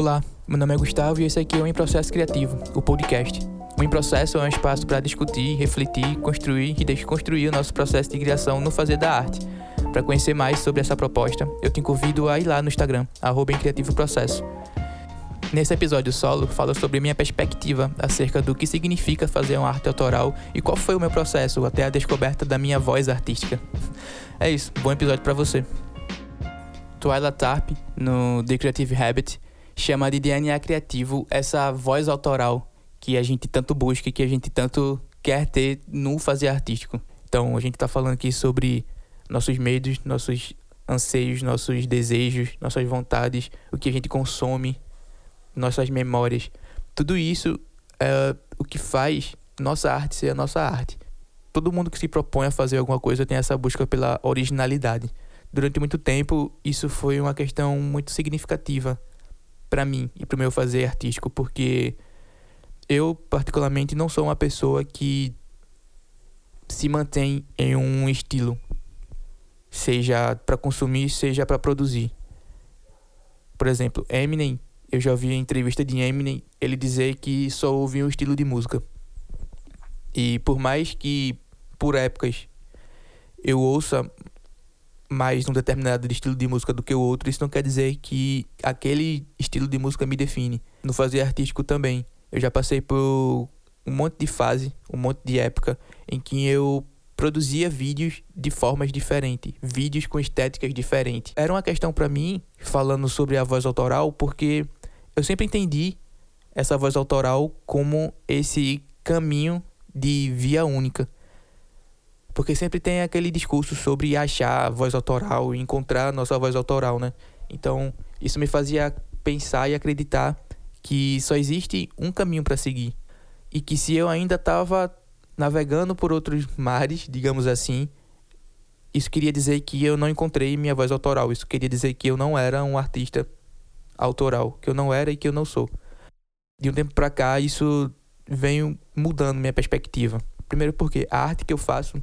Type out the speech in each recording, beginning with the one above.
Olá, meu nome é Gustavo e esse aqui é o Em Processo Criativo, o podcast. O Em Processo é um espaço para discutir, refletir, construir e desconstruir o nosso processo de criação no fazer da arte. Para conhecer mais sobre essa proposta, eu te convido a ir lá no Instagram, arroba Processo. Nesse episódio solo, falo sobre minha perspectiva acerca do que significa fazer uma arte autoral e qual foi o meu processo até a descoberta da minha voz artística. É isso, bom episódio para você. Twyla Tarp, no The Creative Habit, chama de DNA criativo essa voz autoral que a gente tanto busca e que a gente tanto quer ter no fazer artístico. Então, a gente está falando aqui sobre nossos medos, nossos anseios, nossos desejos, nossas vontades, o que a gente consome, nossas memórias. Tudo isso é o que faz nossa arte ser a nossa arte. Todo mundo que se propõe a fazer alguma coisa tem essa busca pela originalidade. Durante muito tempo, isso foi uma questão muito significativa para mim e para o meu fazer artístico, porque eu, particularmente, não sou uma pessoa que se mantém em um estilo, seja para consumir, seja para produzir. Por exemplo, Eminem eu já a entrevista de Eminem ele dizer que só ouve um estilo de música. E por mais que por épocas eu ouça mais um determinado estilo de música do que o outro, isso não quer dizer que aquele estilo de música me define. No fazer artístico também. Eu já passei por um monte de fase, um monte de época em que eu produzia vídeos de formas diferentes, vídeos com estéticas diferentes. Era uma questão para mim, falando sobre a voz autoral, porque eu sempre entendi essa voz autoral como esse caminho de via única. Porque sempre tem aquele discurso sobre achar a voz autoral, encontrar a nossa voz autoral, né? Então, isso me fazia pensar e acreditar que só existe um caminho para seguir. E que se eu ainda estava navegando por outros mares, digamos assim, isso queria dizer que eu não encontrei minha voz autoral. Isso queria dizer que eu não era um artista autoral, que eu não era e que eu não sou. De um tempo para cá, isso vem mudando minha perspectiva. Primeiro porque a arte que eu faço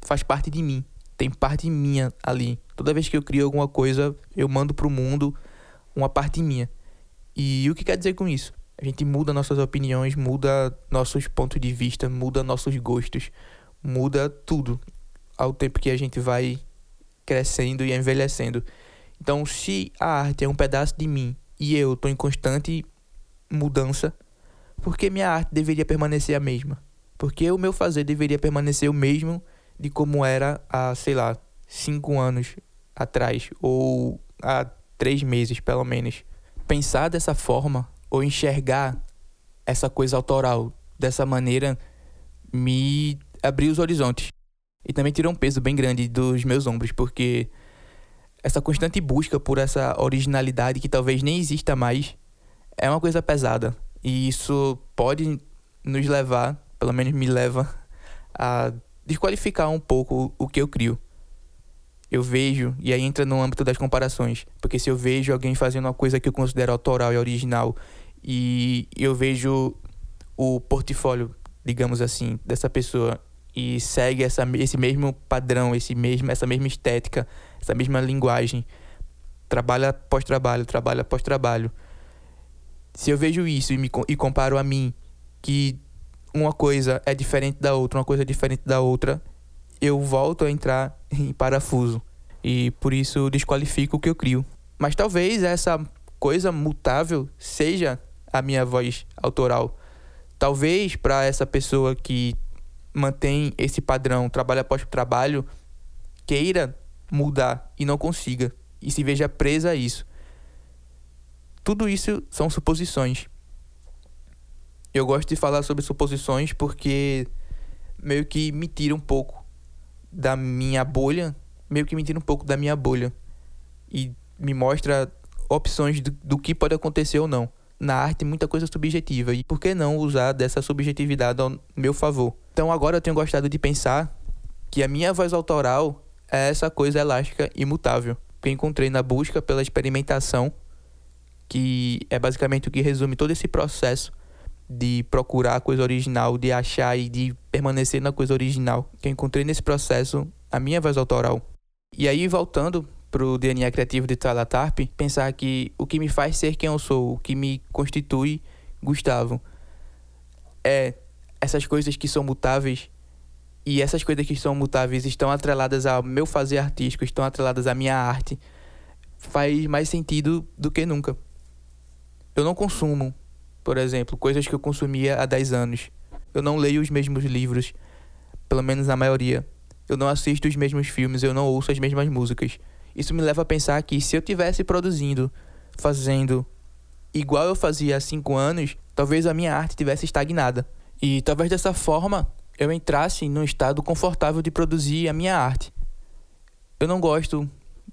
faz parte de mim, tem parte minha ali. Toda vez que eu crio alguma coisa, eu mando pro mundo uma parte minha. E o que quer dizer com isso? A gente muda nossas opiniões, muda nossos pontos de vista, muda nossos gostos, muda tudo ao tempo que a gente vai crescendo e envelhecendo. Então, se a arte é um pedaço de mim e eu estou em constante mudança, por que minha arte deveria permanecer a mesma? Porque o meu fazer deveria permanecer o mesmo de como era há, sei lá, cinco anos atrás, ou há três meses, pelo menos. Pensar dessa forma, ou enxergar essa coisa autoral dessa maneira, me abriu os horizontes. E também tirou um peso bem grande dos meus ombros, porque essa constante busca por essa originalidade que talvez nem exista mais é uma coisa pesada. E isso pode nos levar, pelo menos me leva, a desqualificar um pouco o que eu crio. Eu vejo, e aí entra no âmbito das comparações, porque se eu vejo alguém fazendo uma coisa que eu considero autoral e original, e eu vejo o portfólio, digamos assim, dessa pessoa e segue essa, esse mesmo padrão, esse mesmo, essa mesma estética, essa mesma linguagem, trabalho após trabalho, trabalho após trabalho. Se eu vejo isso e, me, e comparo a mim, que uma coisa é diferente da outra, uma coisa é diferente da outra, eu volto a entrar em parafuso. E por isso desqualifico o que eu crio. Mas talvez essa coisa mutável seja a minha voz autoral. Talvez para essa pessoa que mantém esse padrão trabalho após trabalho, queira mudar e não consiga e se veja presa a isso. Tudo isso são suposições. Eu gosto de falar sobre suposições porque meio que me tira um pouco da minha bolha, meio que me tira um pouco da minha bolha e me mostra opções do, do que pode acontecer ou não na arte muita coisa subjetiva e por que não usar dessa subjetividade ao meu favor? Então agora eu tenho gostado de pensar que a minha voz autoral é essa coisa elástica e mutável que eu encontrei na busca pela experimentação, que é basicamente o que resume todo esse processo de procurar a coisa original, de achar e de permanecer na coisa original, que eu encontrei nesse processo a minha voz autoral. E aí voltando pro DNA criativo de Tyler Tarp, pensar que o que me faz ser quem eu sou, o que me constitui Gustavo, é essas coisas que são mutáveis e essas coisas que são mutáveis estão atreladas ao meu fazer artístico, estão atreladas à minha arte, faz mais sentido do que nunca. Eu não consumo, por exemplo, coisas que eu consumia há 10 anos. Eu não leio os mesmos livros, pelo menos a maioria. Eu não assisto os mesmos filmes, eu não ouço as mesmas músicas. Isso me leva a pensar que se eu tivesse produzindo, fazendo igual eu fazia há 5 anos, talvez a minha arte tivesse estagnada. E talvez dessa forma eu entrasse num estado confortável de produzir a minha arte. Eu não gosto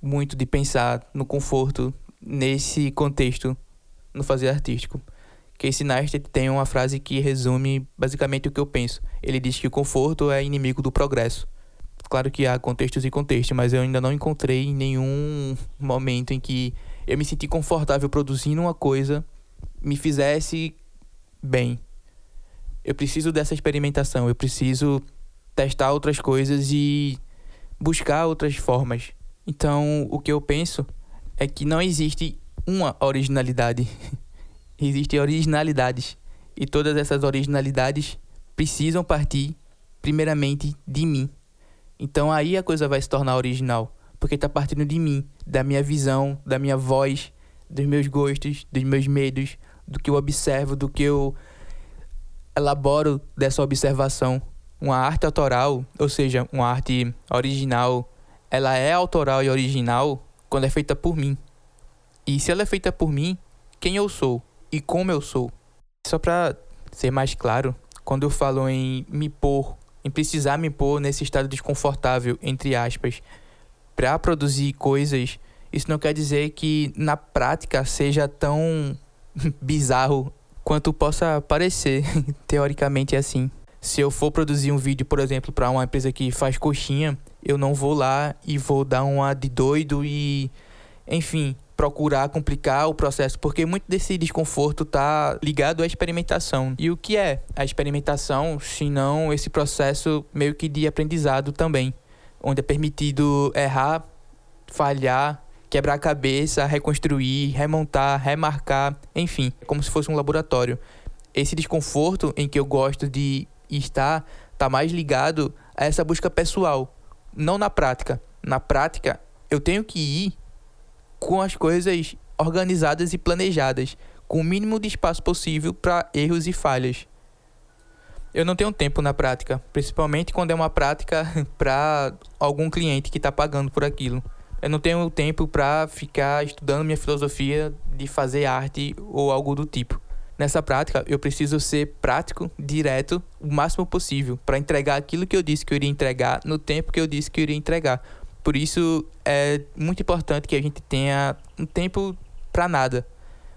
muito de pensar no conforto nesse contexto no fazer artístico. Casey Neistat tem uma frase que resume basicamente o que eu penso. Ele diz que o conforto é inimigo do progresso. Claro que há contextos e contextos, mas eu ainda não encontrei nenhum momento em que eu me senti confortável produzindo uma coisa me fizesse bem. Eu preciso dessa experimentação, eu preciso testar outras coisas e buscar outras formas. Então, o que eu penso é que não existe uma originalidade. Existem originalidades. E todas essas originalidades precisam partir, primeiramente, de mim. Então aí a coisa vai se tornar original, porque está partindo de mim, da minha visão, da minha voz, dos meus gostos, dos meus medos, do que eu observo, do que eu elaboro dessa observação. Uma arte autoral, ou seja, uma arte original, ela é autoral e original quando é feita por mim. E se ela é feita por mim, quem eu sou e como eu sou. Só para ser mais claro, quando eu falo em me pôr em precisar me pôr nesse estado desconfortável, entre aspas, para produzir coisas, isso não quer dizer que na prática seja tão bizarro quanto possa parecer. Teoricamente é assim. Se eu for produzir um vídeo, por exemplo, para uma empresa que faz coxinha, eu não vou lá e vou dar uma de doido e, enfim, procurar complicar o processo, porque muito desse desconforto está ligado à experimentação. E o que é a experimentação, se não esse processo meio que de aprendizado também, onde é permitido errar, falhar, quebrar a cabeça, reconstruir, remontar, remarcar, enfim, como se fosse um laboratório. Esse desconforto em que eu gosto de estar está mais ligado a essa busca pessoal, não na prática. Na prática, eu tenho que ir com as coisas organizadas e planejadas, com o mínimo de espaço possível para erros e falhas. Eu não tenho tempo na prática, principalmente quando é uma prática para algum cliente que está pagando por aquilo. Eu não tenho tempo para ficar estudando minha filosofia de fazer arte ou algo do tipo. Nessa prática, eu preciso ser prático, direto, o máximo possível, para entregar aquilo que eu disse que eu iria entregar no tempo que eu disse que eu iria entregar. Por isso é muito importante que a gente tenha um tempo para nada,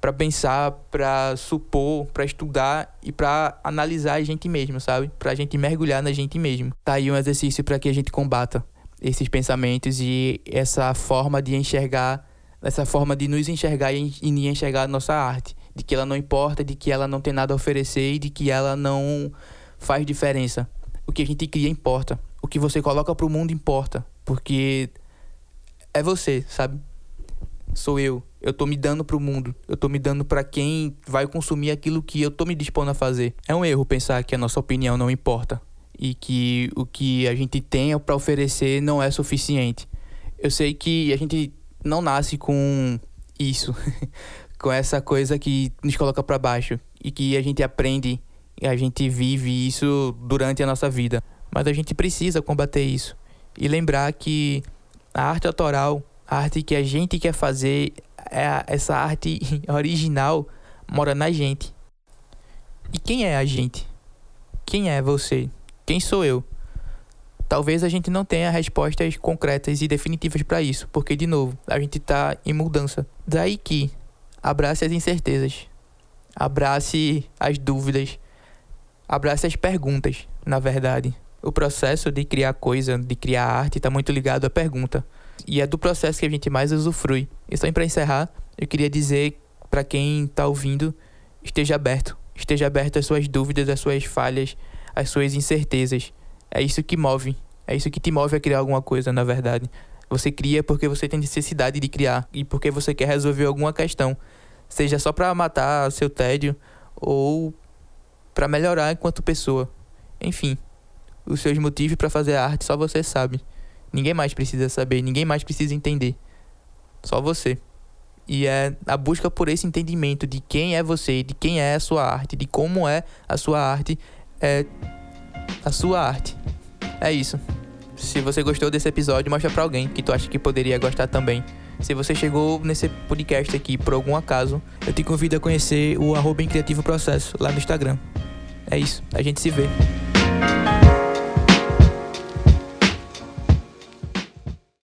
para pensar, para supor, para estudar e para analisar a gente mesmo, sabe? Para a gente mergulhar na gente mesmo. Tá aí um exercício para que a gente combata esses pensamentos e essa forma de enxergar, essa forma de nos enxergar e enxergar a nossa arte, de que ela não importa, de que ela não tem nada a oferecer e de que ela não faz diferença. O que a gente cria importa. O que você coloca para o mundo importa. Porque é você, sabe? Sou eu. Eu tô me dando pro mundo. Eu tô me dando para quem vai consumir aquilo que eu tô me dispondo a fazer. É um erro pensar que a nossa opinião não importa e que o que a gente tem para oferecer não é suficiente. Eu sei que a gente não nasce com isso, com essa coisa que nos coloca para baixo e que a gente aprende a gente vive isso durante a nossa vida. Mas a gente precisa combater isso e lembrar que a arte autoral, a arte que a gente quer fazer, é essa arte original mora na gente. E quem é a gente? Quem é você? Quem sou eu? Talvez a gente não tenha respostas concretas e definitivas para isso, porque, de novo, a gente está em mudança. Daí que abrace as incertezas, abrace as dúvidas, abrace as perguntas, na verdade. O processo de criar coisa, de criar arte, está muito ligado à pergunta. E é do processo que a gente mais usufrui. E só para encerrar, eu queria dizer para quem está ouvindo, esteja aberto. Esteja aberto às suas dúvidas, às suas falhas, às suas incertezas. É isso que move. É isso que te move a criar alguma coisa, na verdade. Você cria porque você tem necessidade de criar e porque você quer resolver alguma questão, seja só para matar seu tédio ou para melhorar enquanto pessoa. Enfim, os seus motivos para fazer arte só você sabe. Ninguém mais precisa saber, ninguém mais precisa entender. Só você. E é a busca por esse entendimento de quem é você, de quem é a sua arte, de como é a sua arte, é a sua arte. É isso. Se você gostou desse episódio, mostra pra alguém que tu acha que poderia gostar também. Se você chegou nesse podcast aqui por algum acaso, eu te convido a conhecer o arroba Criativo Processo lá no Instagram. É isso, a gente se vê.